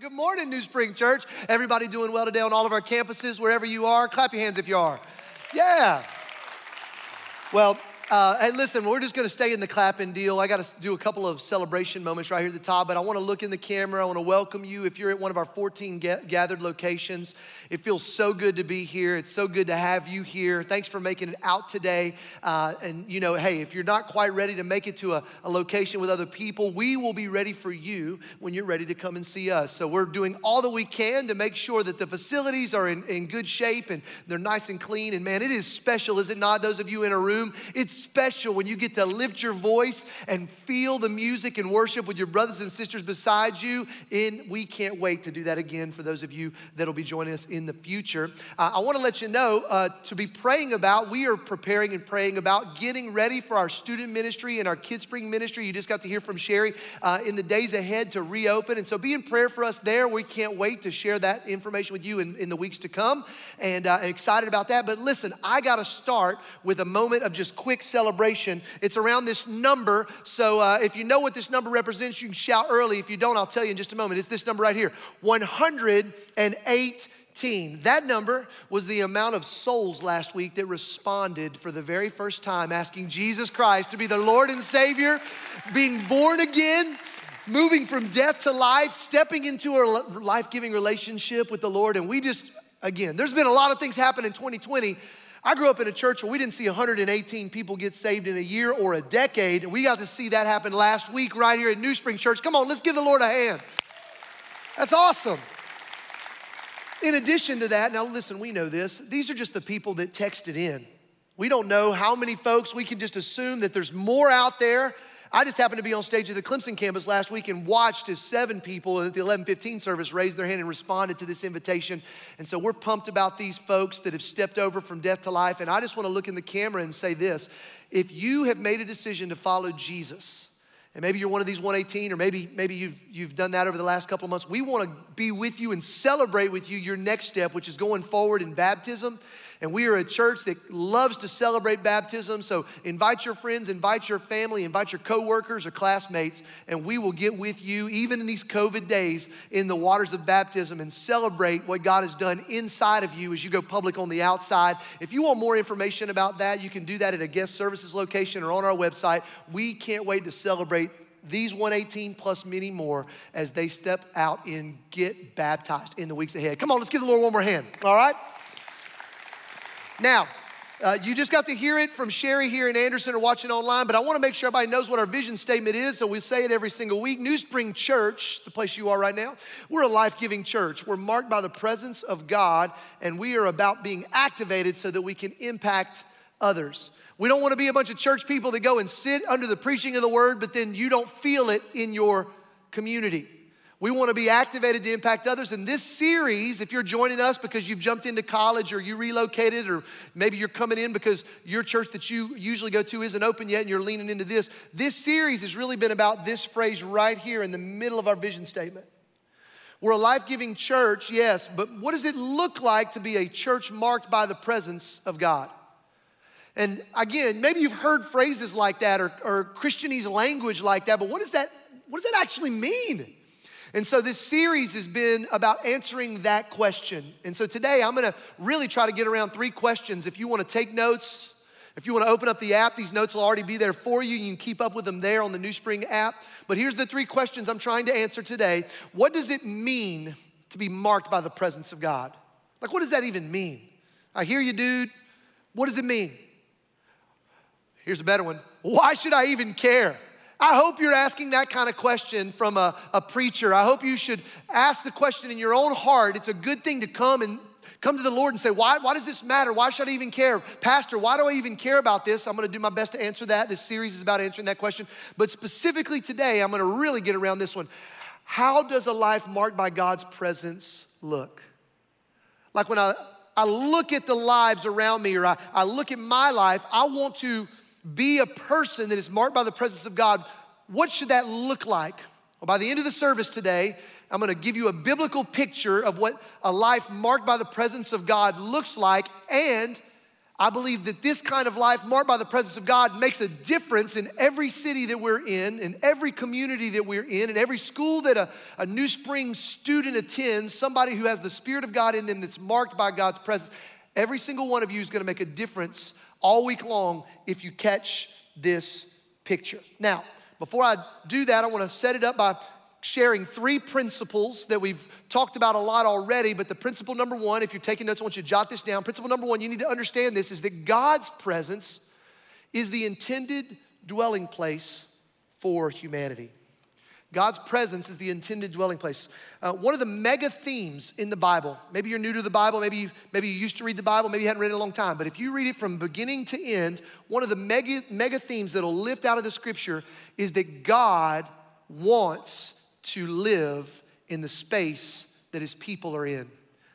Good morning, New Spring Church. Everybody doing well today on all of our campuses, wherever you are. Clap your hands if you are. Yeah. Well, uh, hey, listen, we're just going to stay in the clapping deal. I got to do a couple of celebration moments right here at the top, but I want to look in the camera. I want to welcome you if you're at one of our 14 ga- gathered locations. It feels so good to be here. It's so good to have you here. Thanks for making it out today. Uh, and, you know, hey, if you're not quite ready to make it to a, a location with other people, we will be ready for you when you're ready to come and see us. So we're doing all that we can to make sure that the facilities are in, in good shape and they're nice and clean. And man, it is special, is it not? Those of you in a room, it's special when you get to lift your voice and feel the music and worship with your brothers and sisters beside you. And we can't wait to do that again for those of you that'll be joining us in the future. Uh, I want to let you know uh, to be praying about, we are preparing and praying about getting ready for our student ministry and our KidSpring ministry. You just got to hear from Sherry uh, in the days ahead to reopen. And so be in prayer for us there. We can't wait to share that information with you in, in the weeks to come. And uh, excited about that. But listen, I got to start with a moment of just quick celebration. It's around this number. So uh, if you know what this number represents, you can shout early. If you don't, I'll tell you in just a moment. It's this number right here 118. That number was the amount of souls last week that responded for the very first time, asking Jesus Christ to be the Lord and Savior, being born again moving from death to life, stepping into a life giving relationship with the Lord. And we just, again, there's been a lot of things happen in 2020. I grew up in a church where we didn't see 118 people get saved in a year or a decade. And we got to see that happen last week right here at New Spring Church. Come on, let's give the Lord a hand. That's awesome. In addition to that, now listen, we know this. These are just the people that texted in. We don't know how many folks. We can just assume that there's more out there. I just happened to be on stage at the Clemson campus last week and watched as seven people at the 1115 service raised their hand and responded to this invitation. And so we're pumped about these folks that have stepped over from death to life. And I just want to look in the camera and say this if you have made a decision to follow Jesus, and maybe you're one of these 118, or maybe, maybe you've, you've done that over the last couple of months. We want to be with you and celebrate with you your next step, which is going forward in baptism. And we are a church that loves to celebrate baptism. So invite your friends, invite your family, invite your coworkers or classmates, and we will get with you, even in these COVID days, in the waters of baptism and celebrate what God has done inside of you as you go public on the outside. If you want more information about that, you can do that at a guest services location or on our website. We can't wait to celebrate these 118 plus many more as they step out and get baptized in the weeks ahead. Come on, let's give the Lord one more hand, all right? Now, uh, you just got to hear it from Sherry here in Anderson or watching online, but I want to make sure everybody knows what our vision statement is, so we say it every single week. New Spring Church, the place you are right now, we're a life giving church. We're marked by the presence of God, and we are about being activated so that we can impact others. We don't want to be a bunch of church people that go and sit under the preaching of the word, but then you don't feel it in your community. We want to be activated to impact others. And this series, if you're joining us because you've jumped into college or you relocated, or maybe you're coming in because your church that you usually go to isn't open yet and you're leaning into this, this series has really been about this phrase right here in the middle of our vision statement. We're a life giving church, yes, but what does it look like to be a church marked by the presence of God? And again, maybe you've heard phrases like that or, or Christianese language like that, but what does that, what does that actually mean? And so this series has been about answering that question. And so today I'm gonna really try to get around three questions. If you wanna take notes, if you wanna open up the app, these notes will already be there for you. You can keep up with them there on the New Spring app. But here's the three questions I'm trying to answer today. What does it mean to be marked by the presence of God? Like, what does that even mean? I hear you, dude. What does it mean? Here's a better one. Why should I even care? I hope you're asking that kind of question from a, a preacher. I hope you should ask the question in your own heart. It's a good thing to come and come to the Lord and say, why, why does this matter? Why should I even care? Pastor, why do I even care about this? I'm gonna do my best to answer that. This series is about answering that question. But specifically today, I'm gonna really get around this one. How does a life marked by God's presence look? Like when I, I look at the lives around me or I, I look at my life, I want to be a person that is marked by the presence of God, what should that look like? Well, by the end of the service today, I'm gonna give you a biblical picture of what a life marked by the presence of God looks like, and I believe that this kind of life, marked by the presence of God, makes a difference in every city that we're in, in every community that we're in, in every school that a, a New Spring student attends, somebody who has the Spirit of God in them that's marked by God's presence. Every single one of you is gonna make a difference all week long if you catch this picture. Now, before I do that, I wanna set it up by sharing three principles that we've talked about a lot already, but the principle number one, if you're taking notes, I want you to jot this down. Principle number one, you need to understand this is that God's presence is the intended dwelling place for humanity. God's presence is the intended dwelling place. Uh, one of the mega themes in the Bible, maybe you're new to the Bible, maybe you, maybe you used to read the Bible, maybe you hadn't read it in a long time, but if you read it from beginning to end, one of the mega, mega themes that'll lift out of the scripture is that God wants to live in the space that his people are in.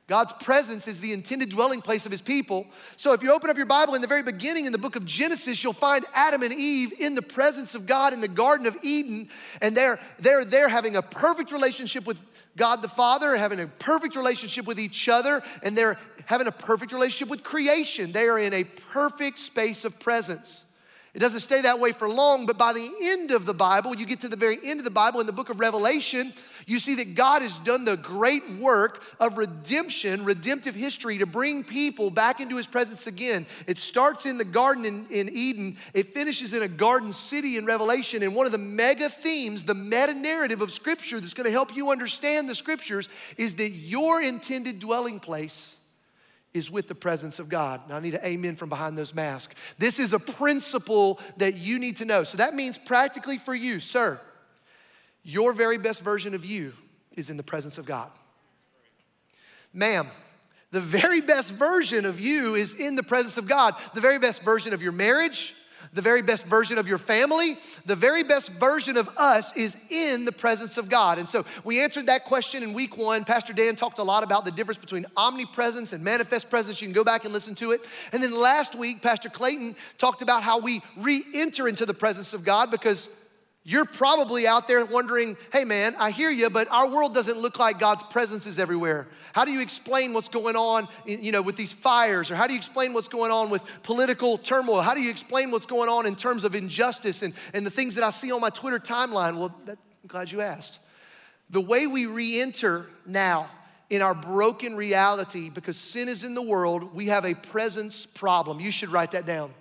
God's presence is the intended dwelling place of his people. So if you open up your Bible in the very beginning in the book of Genesis, you'll find Adam and Eve in the presence of God in the Garden of Eden, and they're, they're, they're having a perfect relationship with God the Father, having a perfect relationship with each other, and they're having a perfect relationship with creation. They are in a perfect space of presence. It doesn't stay that way for long, but by the end of the Bible, you get to the very end of the Bible in the book of Revelation, you see that God has done the great work of redemption, redemptive history to bring people back into his presence again. It starts in the garden in, in Eden, it finishes in a garden city in Revelation. And one of the mega themes, the meta narrative of Scripture that's gonna help you understand the Scriptures is that your intended dwelling place is with the presence of God. Now, I need an amen from behind those masks. This is a principle that you need to know. So that means practically for you, sir, your very best version of you is in the presence of God. Ma'am, the very best version of you is in the presence of God. The very best version of your marriage, the very best version of your family, the very best version of us is in the presence of God. And so we answered that question in week one. Pastor Dan talked a lot about the difference between omnipresence and manifest presence. You can go back and listen to it. And then last week, Pastor Clayton talked about how we re enter into the presence of God because you're probably out there wondering, hey man, I hear you, but our world doesn't look like God's presence is everywhere. How do you explain what's going on, you know, with these fires? Or how do you explain what's going on with political turmoil? How do you explain what's going on in terms of injustice and, and the things that I see on my Twitter timeline? Well, that, I'm glad you asked. The way we re enter now in our broken reality, because sin is in the world, we have a presence problem. You should write that down.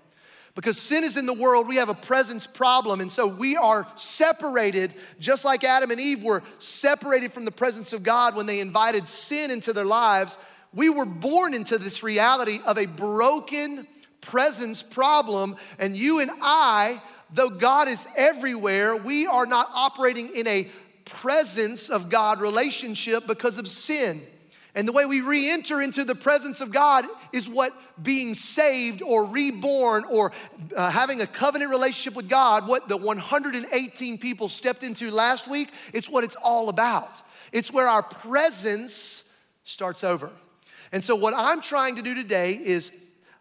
Because sin is in the world, we have a presence problem. And so we are separated, just like Adam and Eve were separated from the presence of God when they invited sin into their lives. We were born into this reality of a broken presence problem. And you and I, though God is everywhere, we are not operating in a presence of God relationship because of sin. And the way we re enter into the presence of God is what being saved or reborn or uh, having a covenant relationship with God, what the 118 people stepped into last week, it's what it's all about. It's where our presence starts over. And so, what I'm trying to do today is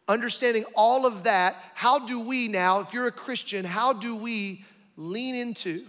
understanding all of that. How do we now, if you're a Christian, how do we lean into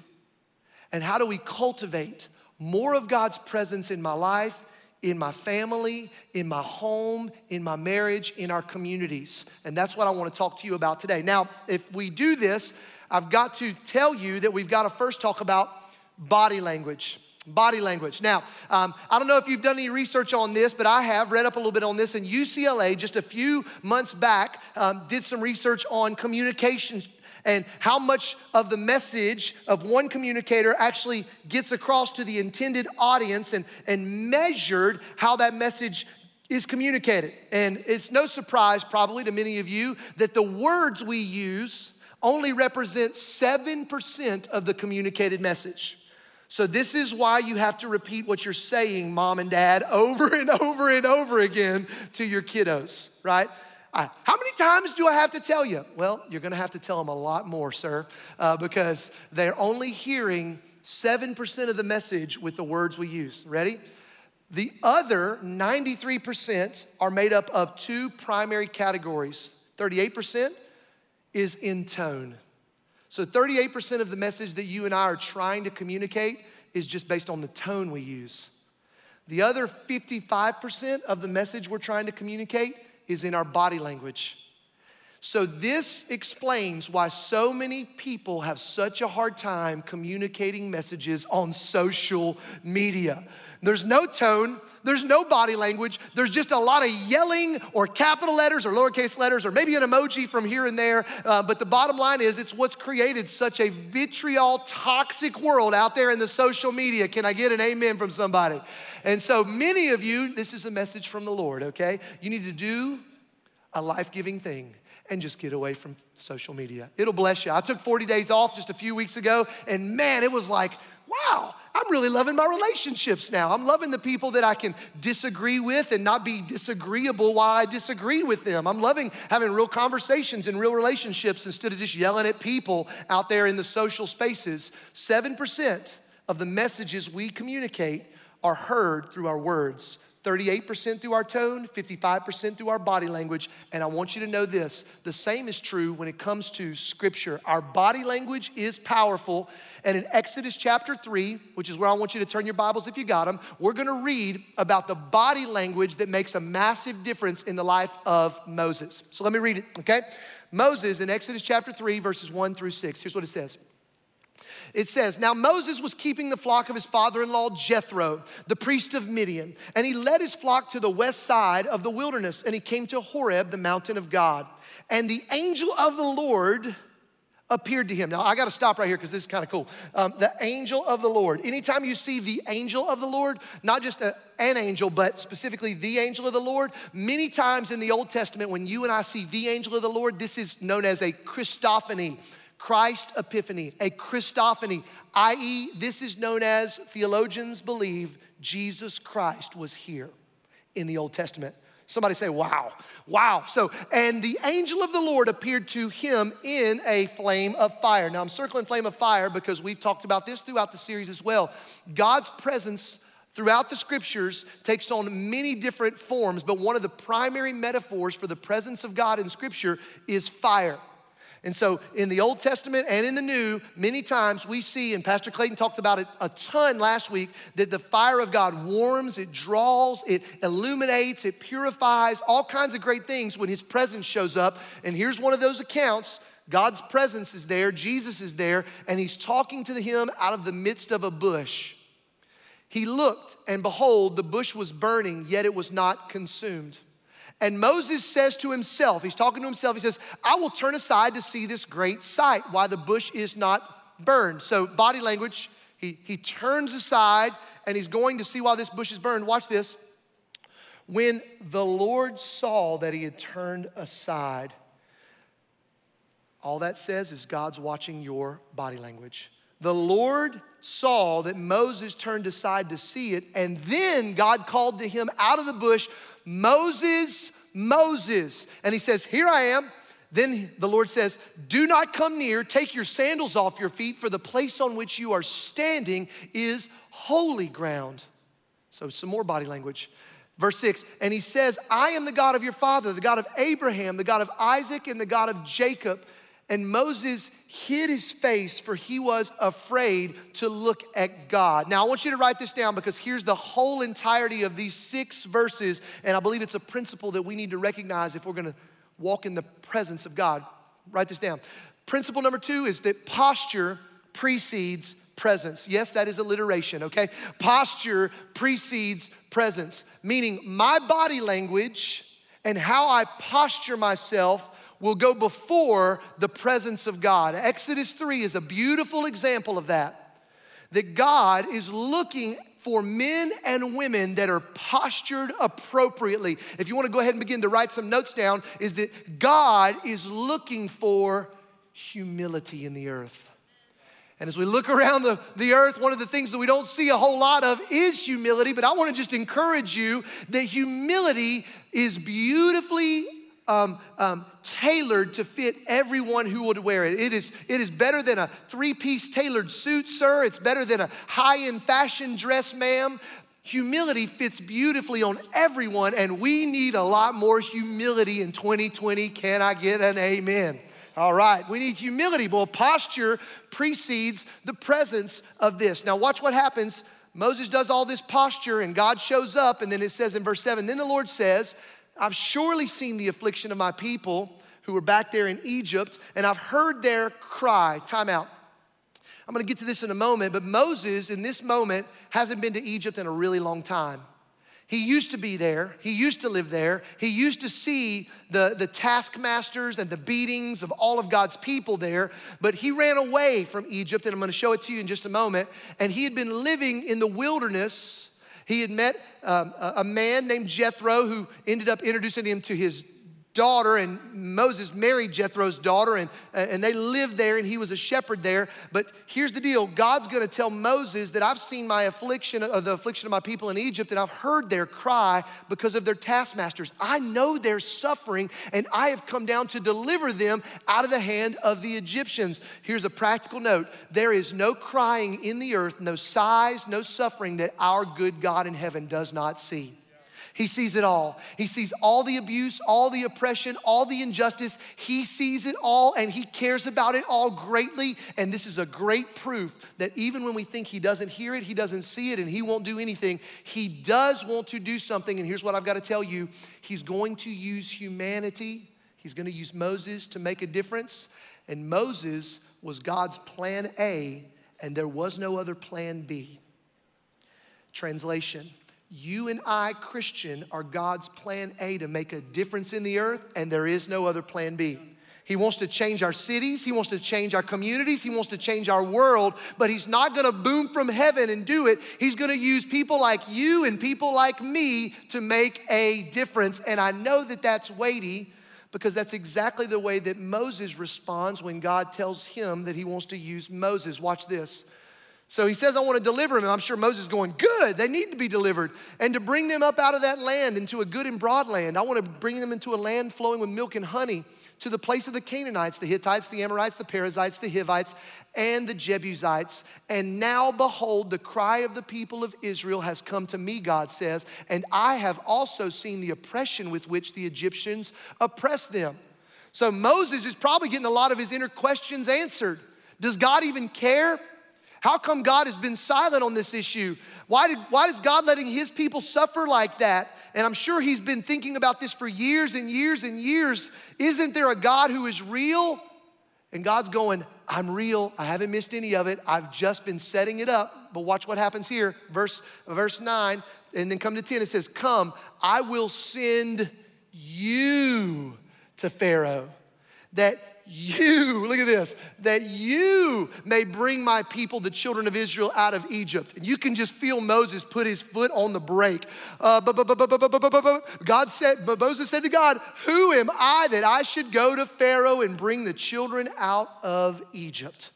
and how do we cultivate more of God's presence in my life? In my family, in my home, in my marriage, in our communities. And that's what I want to talk to you about today. Now, if we do this, I've got to tell you that we've got to first talk about body language. Body language. Now, um, I don't know if you've done any research on this, but I have read up a little bit on this. And UCLA, just a few months back, um, did some research on communication and how much of the message of one communicator actually gets across to the intended audience and, and measured how that message is communicated. And it's no surprise, probably to many of you, that the words we use only represent 7% of the communicated message. So, this is why you have to repeat what you're saying, mom and dad, over and over and over again to your kiddos, right? I, how many times do I have to tell you? Well, you're gonna have to tell them a lot more, sir, uh, because they're only hearing 7% of the message with the words we use. Ready? The other 93% are made up of two primary categories 38% is in tone. So 38% of the message that you and I are trying to communicate is just based on the tone we use. The other 55% of the message we're trying to communicate is in our body language. So, this explains why so many people have such a hard time communicating messages on social media. There's no tone, there's no body language, there's just a lot of yelling or capital letters or lowercase letters or maybe an emoji from here and there. Uh, but the bottom line is, it's what's created such a vitriol, toxic world out there in the social media. Can I get an amen from somebody? And so, many of you, this is a message from the Lord, okay? You need to do a life giving thing and just get away from social media. It'll bless you. I took 40 days off just a few weeks ago, and man, it was like, wow, I'm really loving my relationships now. I'm loving the people that I can disagree with and not be disagreeable while I disagree with them. I'm loving having real conversations and real relationships instead of just yelling at people out there in the social spaces. 7% of the messages we communicate are heard through our words. 38% through our tone, 55% through our body language. And I want you to know this the same is true when it comes to scripture. Our body language is powerful. And in Exodus chapter 3, which is where I want you to turn your Bibles if you got them, we're gonna read about the body language that makes a massive difference in the life of Moses. So let me read it, okay? Moses in Exodus chapter 3, verses 1 through 6. Here's what it says. It says, Now Moses was keeping the flock of his father in law Jethro, the priest of Midian, and he led his flock to the west side of the wilderness, and he came to Horeb, the mountain of God. And the angel of the Lord appeared to him. Now, I got to stop right here because this is kind of cool. Um, the angel of the Lord. Anytime you see the angel of the Lord, not just a, an angel, but specifically the angel of the Lord, many times in the Old Testament, when you and I see the angel of the Lord, this is known as a Christophany Christ epiphany, a Christophany, i.e., this is known as theologians believe Jesus Christ was here in the Old Testament. Somebody say, wow, wow. So, and the angel of the Lord appeared to him in a flame of fire. Now, I'm circling flame of fire because we've talked about this throughout the series as well. God's presence throughout the scriptures takes on many different forms, but one of the primary metaphors for the presence of God in scripture is fire. And so, in the Old Testament and in the New, many times we see, and Pastor Clayton talked about it a ton last week, that the fire of God warms, it draws, it illuminates, it purifies, all kinds of great things when His presence shows up. And here's one of those accounts God's presence is there, Jesus is there, and He's talking to him out of the midst of a bush. He looked, and behold, the bush was burning, yet it was not consumed. And Moses says to himself, he's talking to himself, he says, I will turn aside to see this great sight, why the bush is not burned. So, body language, he, he turns aside and he's going to see why this bush is burned. Watch this. When the Lord saw that he had turned aside, all that says is God's watching your body language. The Lord saw that Moses turned aside to see it, and then God called to him out of the bush, Moses, Moses. And he says, Here I am. Then the Lord says, Do not come near, take your sandals off your feet, for the place on which you are standing is holy ground. So, some more body language. Verse 6, and he says, I am the God of your father, the God of Abraham, the God of Isaac, and the God of Jacob. And Moses hid his face, for he was afraid to look at God. Now, I want you to write this down because here's the whole entirety of these six verses, and I believe it's a principle that we need to recognize if we're gonna walk in the presence of God. Write this down. Principle number two is that posture precedes presence. Yes, that is alliteration, okay? Posture precedes presence, meaning my body language and how I posture myself will go before the presence of God. Exodus 3 is a beautiful example of that. That God is looking for men and women that are postured appropriately. If you want to go ahead and begin to write some notes down, is that God is looking for humility in the earth. And as we look around the, the earth, one of the things that we don't see a whole lot of is humility, but I want to just encourage you that humility is beautifully um, um, tailored to fit everyone who would wear it. It is, it is better than a three piece tailored suit, sir. It's better than a high end fashion dress, ma'am. Humility fits beautifully on everyone, and we need a lot more humility in 2020. Can I get an amen? All right, we need humility. Well, posture precedes the presence of this. Now, watch what happens. Moses does all this posture, and God shows up, and then it says in verse 7 Then the Lord says, I've surely seen the affliction of my people who were back there in Egypt, and I've heard their cry. Time out. I'm gonna get to this in a moment, but Moses, in this moment, hasn't been to Egypt in a really long time. He used to be there. He used to live there. He used to see the, the taskmasters and the beatings of all of God's people there. But he ran away from Egypt, and I'm going to show it to you in just a moment. And he had been living in the wilderness. He had met um, a man named Jethro who ended up introducing him to his daughter, and Moses married Jethro's daughter, and, and they lived there, and he was a shepherd there. But here's the deal God's gonna tell Moses that I've seen my affliction, uh, the affliction of my people in Egypt, and I've heard their cry because of their taskmasters. I know their suffering, and I have come down to deliver them out of the hand of the Egyptians. Here's a practical note there is no crying in the earth, no sighs, no suffering that our good God in heaven does not see. He sees it all. He sees all the abuse, all the oppression, all the injustice. He sees it all and he cares about it all greatly. And this is a great proof that even when we think he doesn't hear it, he doesn't see it, and he won't do anything, he does want to do something. And here's what I've got to tell you He's going to use humanity, he's going to use Moses to make a difference. And Moses was God's plan A, and there was no other plan B. Translation you and I, Christian, are God's plan A to make a difference in the earth, and there is no other plan B. He wants to change our cities, He wants to change our communities, He wants to change our world, but He's not gonna boom from heaven and do it. He's gonna use people like you and people like me to make a difference. And I know that that's weighty because that's exactly the way that Moses responds when God tells him that He wants to use Moses. Watch this. So he says, I want to deliver them. And I'm sure Moses is going, Good, they need to be delivered. And to bring them up out of that land into a good and broad land. I want to bring them into a land flowing with milk and honey to the place of the Canaanites, the Hittites, the Amorites, the Perizzites, the Hivites, and the Jebusites. And now, behold, the cry of the people of Israel has come to me, God says, and I have also seen the oppression with which the Egyptians oppress them. So Moses is probably getting a lot of his inner questions answered. Does God even care? How come God has been silent on this issue? Why, did, why is God letting his people suffer like that? And I'm sure he's been thinking about this for years and years and years. Isn't there a God who is real? And God's going, I'm real. I haven't missed any of it. I've just been setting it up. But watch what happens here. Verse, verse 9, and then come to 10. It says, Come, I will send you to Pharaoh that you, look at this, that you may bring my people, the children of Israel, out of Egypt. And you can just feel Moses put his foot on the brake. Uh, God said, but Moses said to God, Who am I that I should go to Pharaoh and bring the children out of Egypt?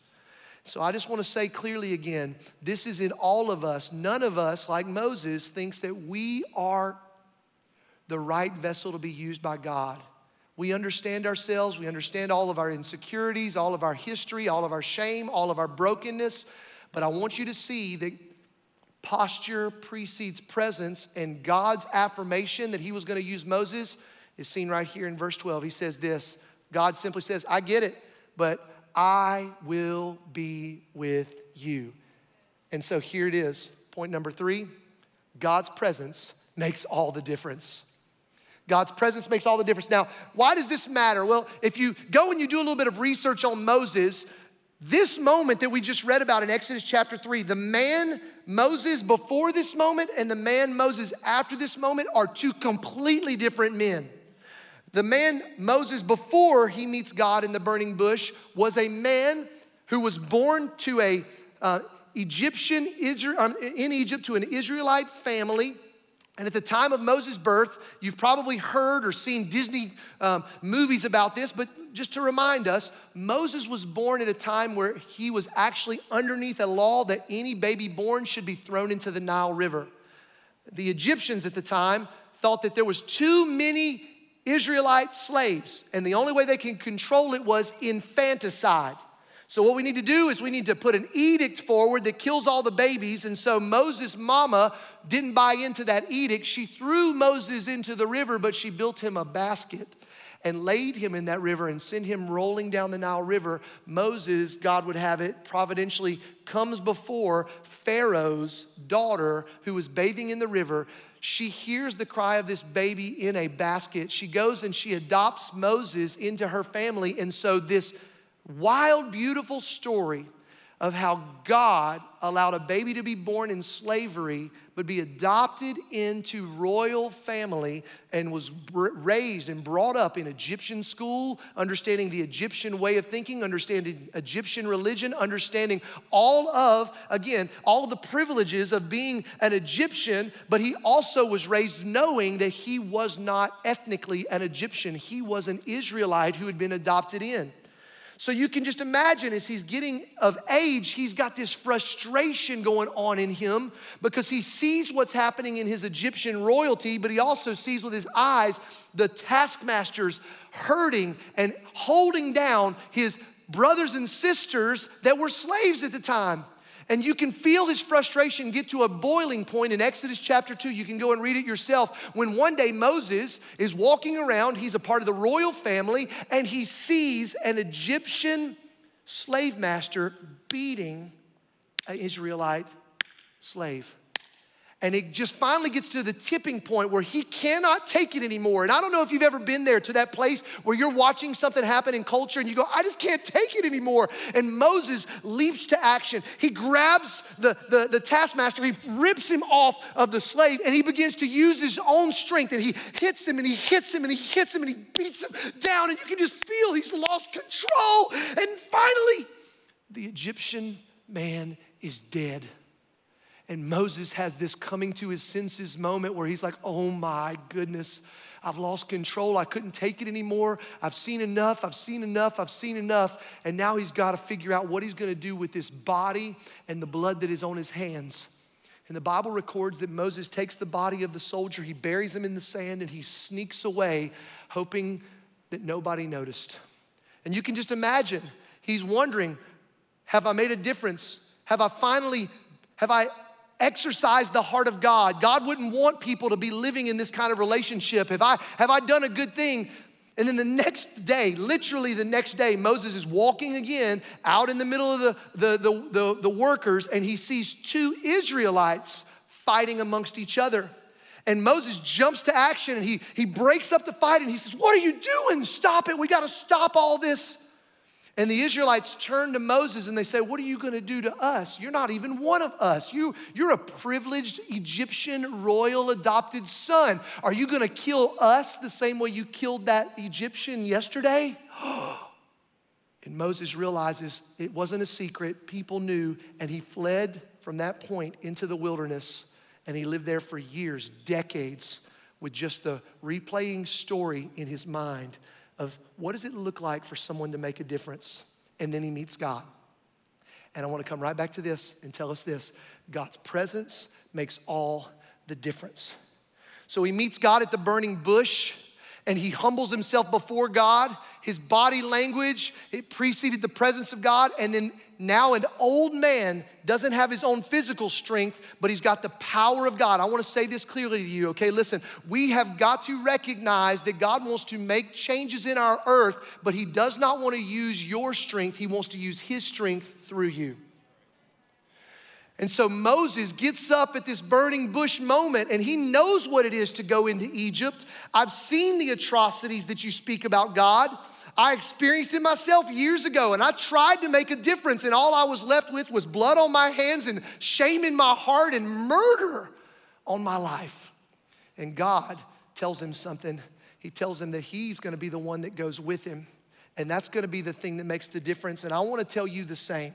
So I just want to say clearly again this is in all of us. None of us, like Moses, thinks that we are the right vessel to be used by God. We understand ourselves, we understand all of our insecurities, all of our history, all of our shame, all of our brokenness. But I want you to see that posture precedes presence, and God's affirmation that He was going to use Moses is seen right here in verse 12. He says this God simply says, I get it, but I will be with you. And so here it is. Point number three God's presence makes all the difference. God's presence makes all the difference. Now, why does this matter? Well, if you go and you do a little bit of research on Moses, this moment that we just read about in Exodus chapter 3, the man Moses before this moment and the man Moses after this moment are two completely different men. The man Moses before he meets God in the burning bush was a man who was born to a uh, Egyptian Israel, um, in Egypt to an Israelite family and at the time of Moses' birth, you've probably heard or seen Disney um, movies about this, but just to remind us, Moses was born at a time where he was actually underneath a law that any baby born should be thrown into the Nile River. The Egyptians at the time thought that there was too many Israelite slaves, and the only way they can control it was infanticide. So, what we need to do is we need to put an edict forward that kills all the babies. And so, Moses' mama didn't buy into that edict. She threw Moses into the river, but she built him a basket. and laid him in that river and sent him rolling down the Nile River, Moses, God would have it, providentially comes before Pharaoh's daughter who was bathing in the river. She hears the cry of this baby in a basket. She goes and she adopts Moses into her family. And so, this wild, beautiful story of how God allowed a baby to be born in slavery but be adopted into royal family and was raised and brought up in Egyptian school, understanding the Egyptian way of thinking, understanding Egyptian religion, understanding all of, again, all the privileges of being an Egyptian, but he also was raised knowing that he was not ethnically an Egyptian. He was an Israelite who had been adopted in. So you can just imagine as he's getting of age, he's got this frustration going on in him because he sees what's happening in his Egyptian royalty, but he also sees with his eyes the taskmasters hurting and holding down his brothers and sisters that were slaves at the time. And you can feel his frustration get to a boiling point in Exodus chapter 2. You can go and read it yourself. When one day Moses is walking around, he's a part of the royal family, and he sees an Egyptian slave master beating an Israelite slave. And it just finally gets to the tipping point where he cannot take it anymore. And I don't know if you've ever been there to that place where you're watching something happen in culture and you go, I just can't take it anymore. And Moses leaps to action. He grabs the, the, the taskmaster, he rips him off of the slave, and he begins to use his own strength. And he hits him and he hits him and he hits him and he beats him down. And you can just feel he's lost control. And finally, the Egyptian man is dead. And Moses has this coming to his senses moment where he's like, oh my goodness, I've lost control. I couldn't take it anymore. I've seen enough. I've seen enough. I've seen enough. And now he's got to figure out what he's going to do with this body and the blood that is on his hands. And the Bible records that Moses takes the body of the soldier, he buries him in the sand, and he sneaks away, hoping that nobody noticed. And you can just imagine, he's wondering, have I made a difference? Have I finally, have I exercise the heart of God. God wouldn't want people to be living in this kind of relationship. Have I, have I done a good thing? And then the next day, literally the next day, Moses is walking again out in the middle of the, the, the, the, the workers and he sees two Israelites fighting amongst each other. And Moses jumps to action and he, he breaks up the fight and he says, What are you doing? Stop it. We got to stop all this. And the Israelites turn to Moses and they say, What are you gonna do to us? You're not even one of us. You, you're a privileged Egyptian royal adopted son. Are you gonna kill us the same way you killed that Egyptian yesterday? and Moses realizes it wasn't a secret, people knew, and he fled from that point into the wilderness and he lived there for years, decades, with just the replaying story in his mind of what does it look like for someone to make a difference? And then he meets God. And I want to come right back to this and tell us this God's presence makes all the difference. So he meets God at the burning bush and he humbles himself before God. His body language, it preceded the presence of God. And then now an old man doesn't have his own physical strength, but he's got the power of God. I want to say this clearly to you, okay? Listen, we have got to recognize that God wants to make changes in our earth, but he does not want to use your strength, he wants to use his strength through you. And so Moses gets up at this burning bush moment and he knows what it is to go into Egypt. I've seen the atrocities that you speak about, God. I experienced it myself years ago, and I tried to make a difference, and all I was left with was blood on my hands and shame in my heart and murder on my life. And God tells him something. He tells him that he's gonna be the one that goes with him, and that's gonna be the thing that makes the difference. And I wanna tell you the same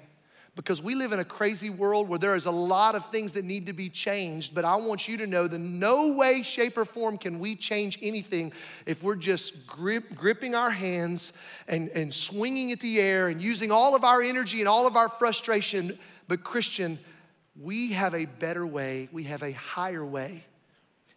because we live in a crazy world where there is a lot of things that need to be changed. But I want you to know that no way, shape, or form can we change anything if we're just grip, gripping our hands and, and swinging at the air and using all of our energy and all of our frustration. But, Christian, we have a better way, we have a higher way.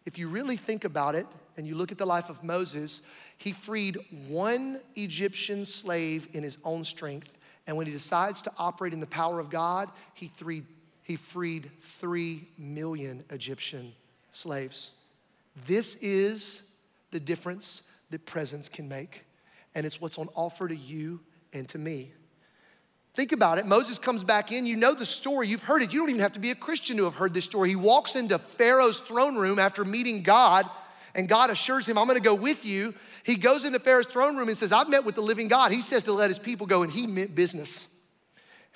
If you really think about it and you look at the life of Moses, he freed one Egyptian slave in his own strength and when he decides to operate in the power of God, he, three, he freed three million Egyptian slaves. This is the difference that presence can make. And it's what's on offer to you and to me. Think about it. Moses comes back in. You know the story. You've heard it. You don't even have to be a Christian to have heard this story. He walks into Pharaoh's throne room after meeting God, and God assures him, I'm going to go with you. He goes into Pharaoh's throne room and says, I've met with the living God. He says to let his people go, and he meant business.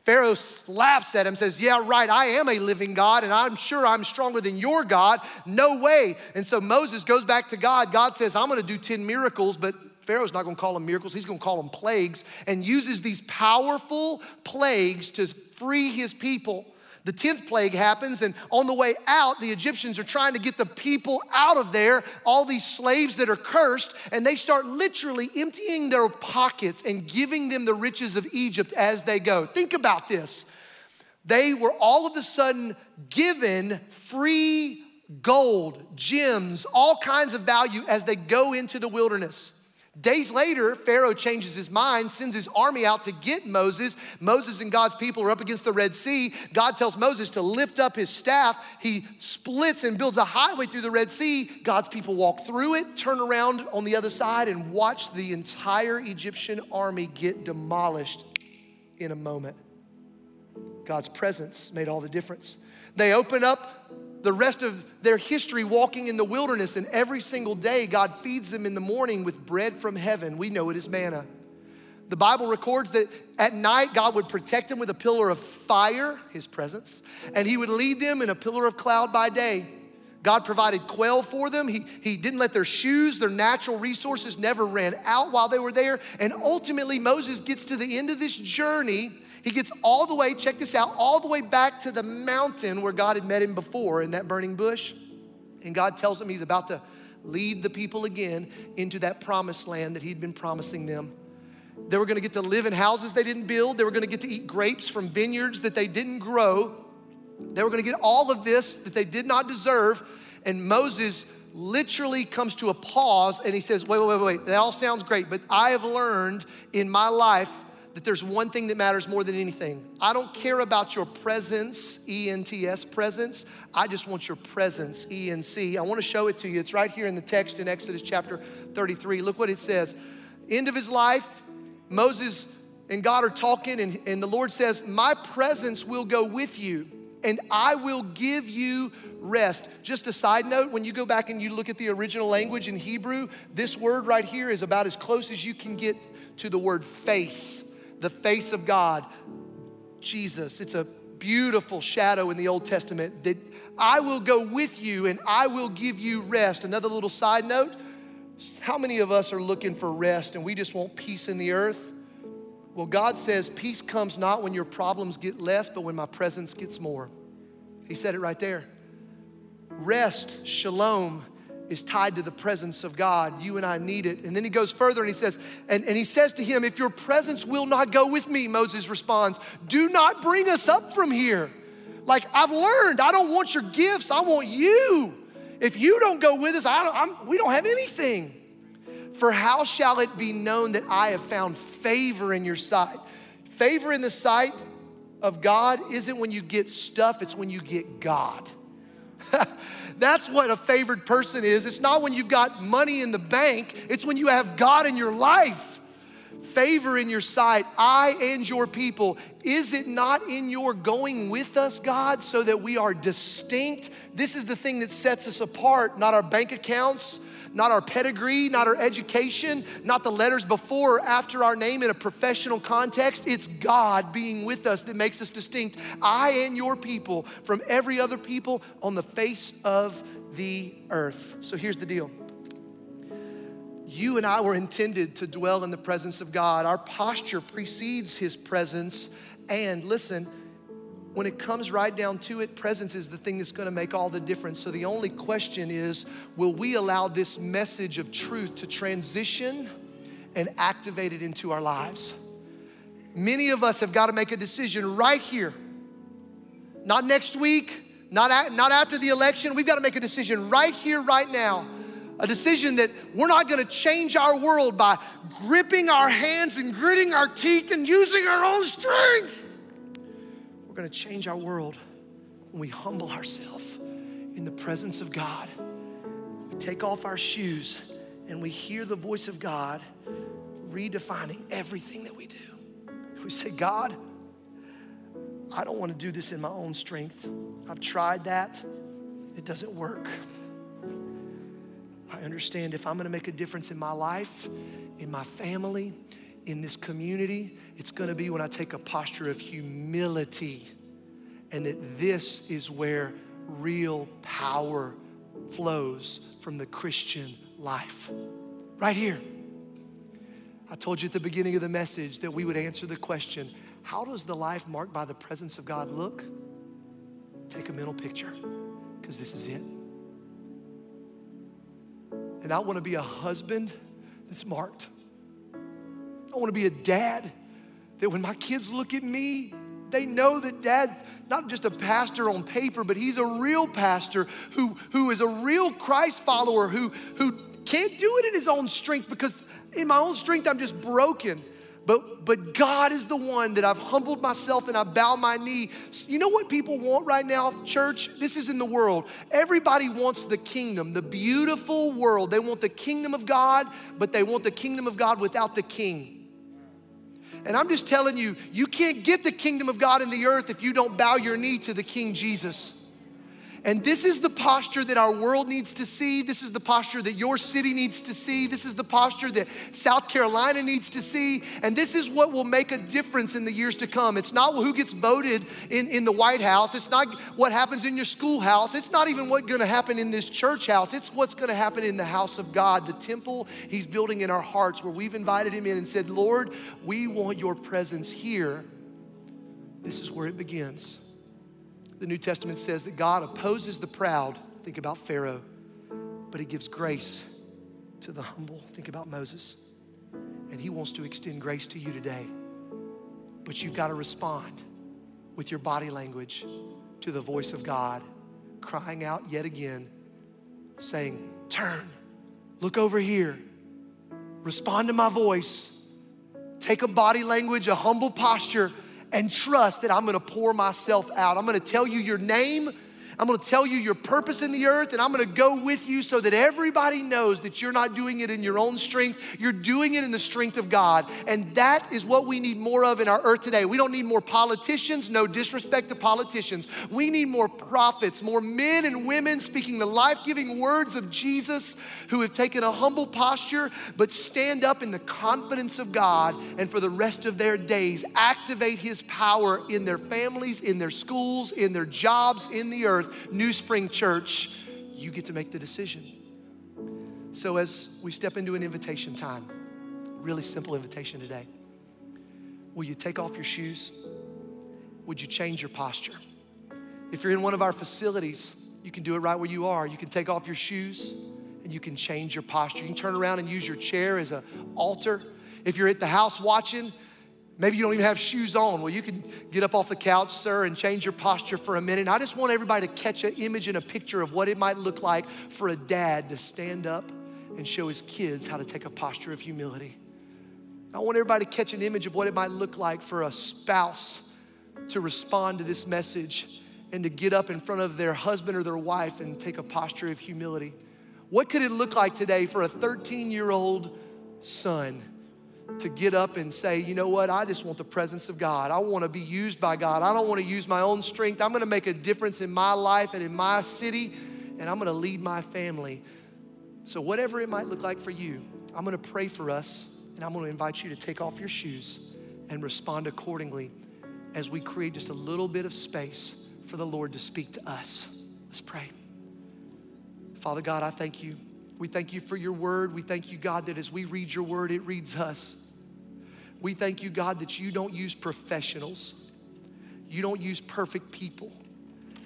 Pharaoh laughs at him, says, Yeah, right, I am a living God, and I'm sure I'm stronger than your God. No way. And so Moses goes back to God. God says, I'm gonna do 10 miracles, but Pharaoh's not gonna call them miracles, he's gonna call them plagues, and uses these powerful plagues to free his people. The 10th plague happens, and on the way out, the Egyptians are trying to get the people out of there, all these slaves that are cursed, and they start literally emptying their pockets and giving them the riches of Egypt as they go. Think about this. They were all of a sudden given free gold, gems, all kinds of value as they go into the wilderness. Days later, Pharaoh changes his mind, sends his army out to get Moses. Moses and God's people are up against the Red Sea. God tells Moses to lift up his staff. He splits and builds a highway through the Red Sea. God's people walk through it, turn around on the other side, and watch the entire Egyptian army get demolished in a moment. God's presence made all the difference. They open up the rest of their history walking in the wilderness, and every single day, God feeds them in the morning with bread from heaven. We know it as manna. The Bible records that at night, God would protect them with a pillar of fire, his presence, and he would lead them in a pillar of cloud by day. God provided quail for them. He, he didn't let their shoes, their natural resources never ran out while they were there. And ultimately, Moses gets to the end of this journey he gets all the way, check this out, all the way back to the mountain where God had met him before in that burning bush. And God tells him he's about to lead the people again into that promised land that he'd been promising them. They were gonna get to live in houses they didn't build, they were gonna get to eat grapes from vineyards that they didn't grow. They were gonna get all of this that they did not deserve. And Moses literally comes to a pause and he says, Wait, wait, wait, wait, that all sounds great, but I have learned in my life that there's one thing that matters more than anything. I don't care about your presents, E N T S, presence. I just want your presence, E N C. I want to show it to you. It's right here in the text in Exodus chapter 33. Look what it says. End of his life, Moses and God are talking, and, and the Lord says, My presence will go with you, and I will give you rest. Just a side note, when you go back and you look at the original language in Hebrew, this word right here is about as close as you can get to the word face the face of God, Jesus. It's a beautiful shadow in the Old Testament that I will go with you and I will give you rest. Another little side note how many of us are looking for rest and we just want peace in the earth? Well, God says peace comes not when your problems get less, but when my presence gets more. He said it right there. Rest, shalom, is tied to the presence of God. You and I need it. And then he goes further and he says, and, and he says to him, If your presence will not go with me, Moses responds, do not bring us up from here. Like I've learned, I don't want your gifts, I want you. If you don't go with us, I don't, I'm, we don't have anything. For how shall it be known that I have found favor in your sight? Favor in the sight of God isn't when you get stuff, it's when you get God. That's what a favored person is. It's not when you've got money in the bank, it's when you have God in your life. Favor in your sight, I and your people. Is it not in your going with us, God, so that we are distinct? This is the thing that sets us apart, not our bank accounts, not our pedigree, not our education, not the letters before or after our name in a professional context. It's God being with us that makes us distinct. I and your people from every other people on the face of the earth. So here's the deal. You and I were intended to dwell in the presence of God. Our posture precedes His presence. And listen, when it comes right down to it, presence is the thing that's gonna make all the difference. So the only question is will we allow this message of truth to transition and activate it into our lives? Many of us have got to make a decision right here, not next week, not, not after the election. We've got to make a decision right here, right now. A decision that we're not gonna change our world by gripping our hands and gritting our teeth and using our own strength going to change our world when we humble ourselves in the presence of God. We take off our shoes and we hear the voice of God redefining everything that we do. We say, God, I don't want to do this in my own strength. I've tried that, it doesn't work. I understand if I'm going to make a difference in my life, in my family, in this community, it's to be when I take a posture of humility. And that this is where real power flows from the Christian life. Right here. I told you at the beginning of the message that we would answer the question how does the life marked by the presence of God look? Take a mental picture, because this is it. And I want to be a husband that's marked. I want to be a dad that when my kids look at me, they know that dad's not just a pastor on paper, but he's a real pastor who, who is a real Christ follower who, who can't do it in his own strength because in my own strength I'm just broken. But, but God is the one that I've humbled myself and I bow my knee. You know what people want right now, church? This is in the world. Everybody wants the kingdom, the beautiful world. They want the kingdom of God, but they want the kingdom of God without the king. And I'm just telling you, you can't get the kingdom of God in the earth if you don't bow your knee to the King Jesus. And this is the posture that our world needs to see. This is the posture that your city needs to see. This is the posture that South Carolina needs to see. And this is what will make a difference in the years to come. It's not who gets voted in, in the White House, it's not what happens in your schoolhouse, it's not even what's gonna happen in this church house. It's what's gonna happen in the house of God, the temple He's building in our hearts, where we've invited Him in and said, Lord, we want your presence here. This is where it begins the New Testament says that God opposes the proud. Think about Pharaoh. But he gives grace to the humble. Think about Moses. And he wants to extend grace to you today. But you've got to respond with your body language to the voice of God, crying out yet again, saying, Turn, look over here, respond to my voice, take a body language, a humble posture and trust that I'm gonna pour myself out. I'm gonna tell you your name. I'm gonna tell you your purpose in the earth, and I'm gonna go with you so that everybody knows that you're not doing it in your own strength, you're doing it in the strength of God. And that is what we need more of in our earth today. We don't need more politicians, no disrespect to politicians. We need more prophets, more men and women speaking the life giving words of Jesus who have taken a humble posture but stand up in the confidence of God and for the rest of their days activate His power in their families, in their schools, in their jobs, in the earth NewSpring Church, you get to make the decision. So, as we step into an invitation time, really simple invitation today. Will you take off your shoes? Would you change your posture? If you're in one of our facilities, you can do it right where you are. You can take off your shoes and you can change your posture. You can turn around and use your chair as an altar. If you're at the house watching, Maybe you don't even have shoes on. Well, you can get up off the couch, sir, and change your posture for a minute. And I just want everybody to catch an image and a picture of what it might look like for a dad to stand up and show his kids how to take a posture of humility. I want everybody to catch an image of what it might look like for a spouse to respond to this message and to get up in front of their husband or their wife and take a posture of humility. What could it look like today for a 13 year old son? To get up and say, you know what, I just want the presence of God. I want to be used by God. I don't want to use my own strength. I'm going to make a difference in my life and in my city, and I'm going to lead my family. So, whatever it might look like for you, I'm going to pray for us, and I'm going to invite you to take off your shoes and respond accordingly as we create just a little bit of space for the Lord to speak to us. Let's pray. Father God, I thank you. We thank you for your word. We thank you, God, that as we read your word, it reads us. We thank you, God, that you don't use professionals, you don't use perfect people.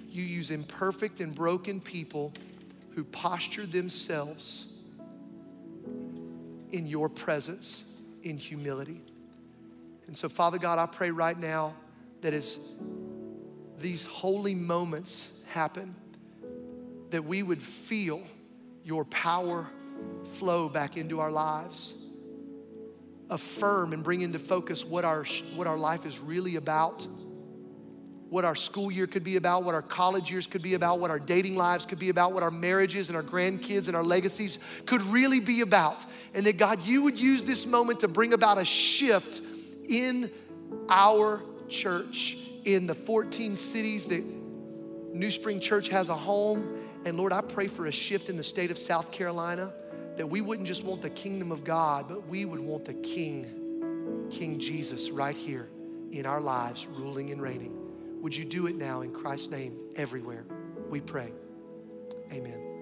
You use imperfect and broken people who posture themselves in your presence in humility. And so, Father God, I pray right now that as these holy moments happen, that we would feel your power flow back into our lives. Affirm and bring into focus what our, what our life is really about, what our school year could be about, what our college years could be about, what our dating lives could be about, what our marriages and our grandkids and our legacies could really be about. And that God, you would use this moment to bring about a shift in our church, in the 14 cities that NewSpring Church has a home. And Lord, I pray for a shift in the state of South Carolina that we wouldn't just want the kingdom of God, but we would want the King, King Jesus, right here in our lives, ruling and reigning. Would you do it now in Christ's name everywhere? We pray. Amen.